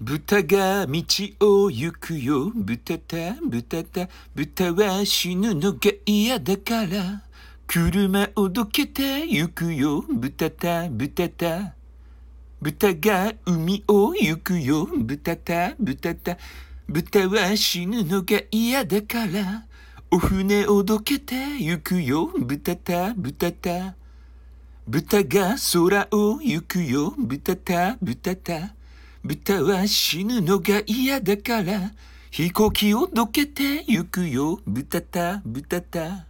豚が道を行くよ。豚た、豚た、豚は死ぬのが嫌だから。車をどけて行くよ。豚た、豚た。豚が海を行くよ。豚た、豚た。豚は死ぬのが嫌だから。お船をどけて行くよ。豚た、豚た。豚が空を行くよ。豚た、豚た。豚は死ぬのが嫌だから。飛行機をどけてゆくよ。豚た、豚た。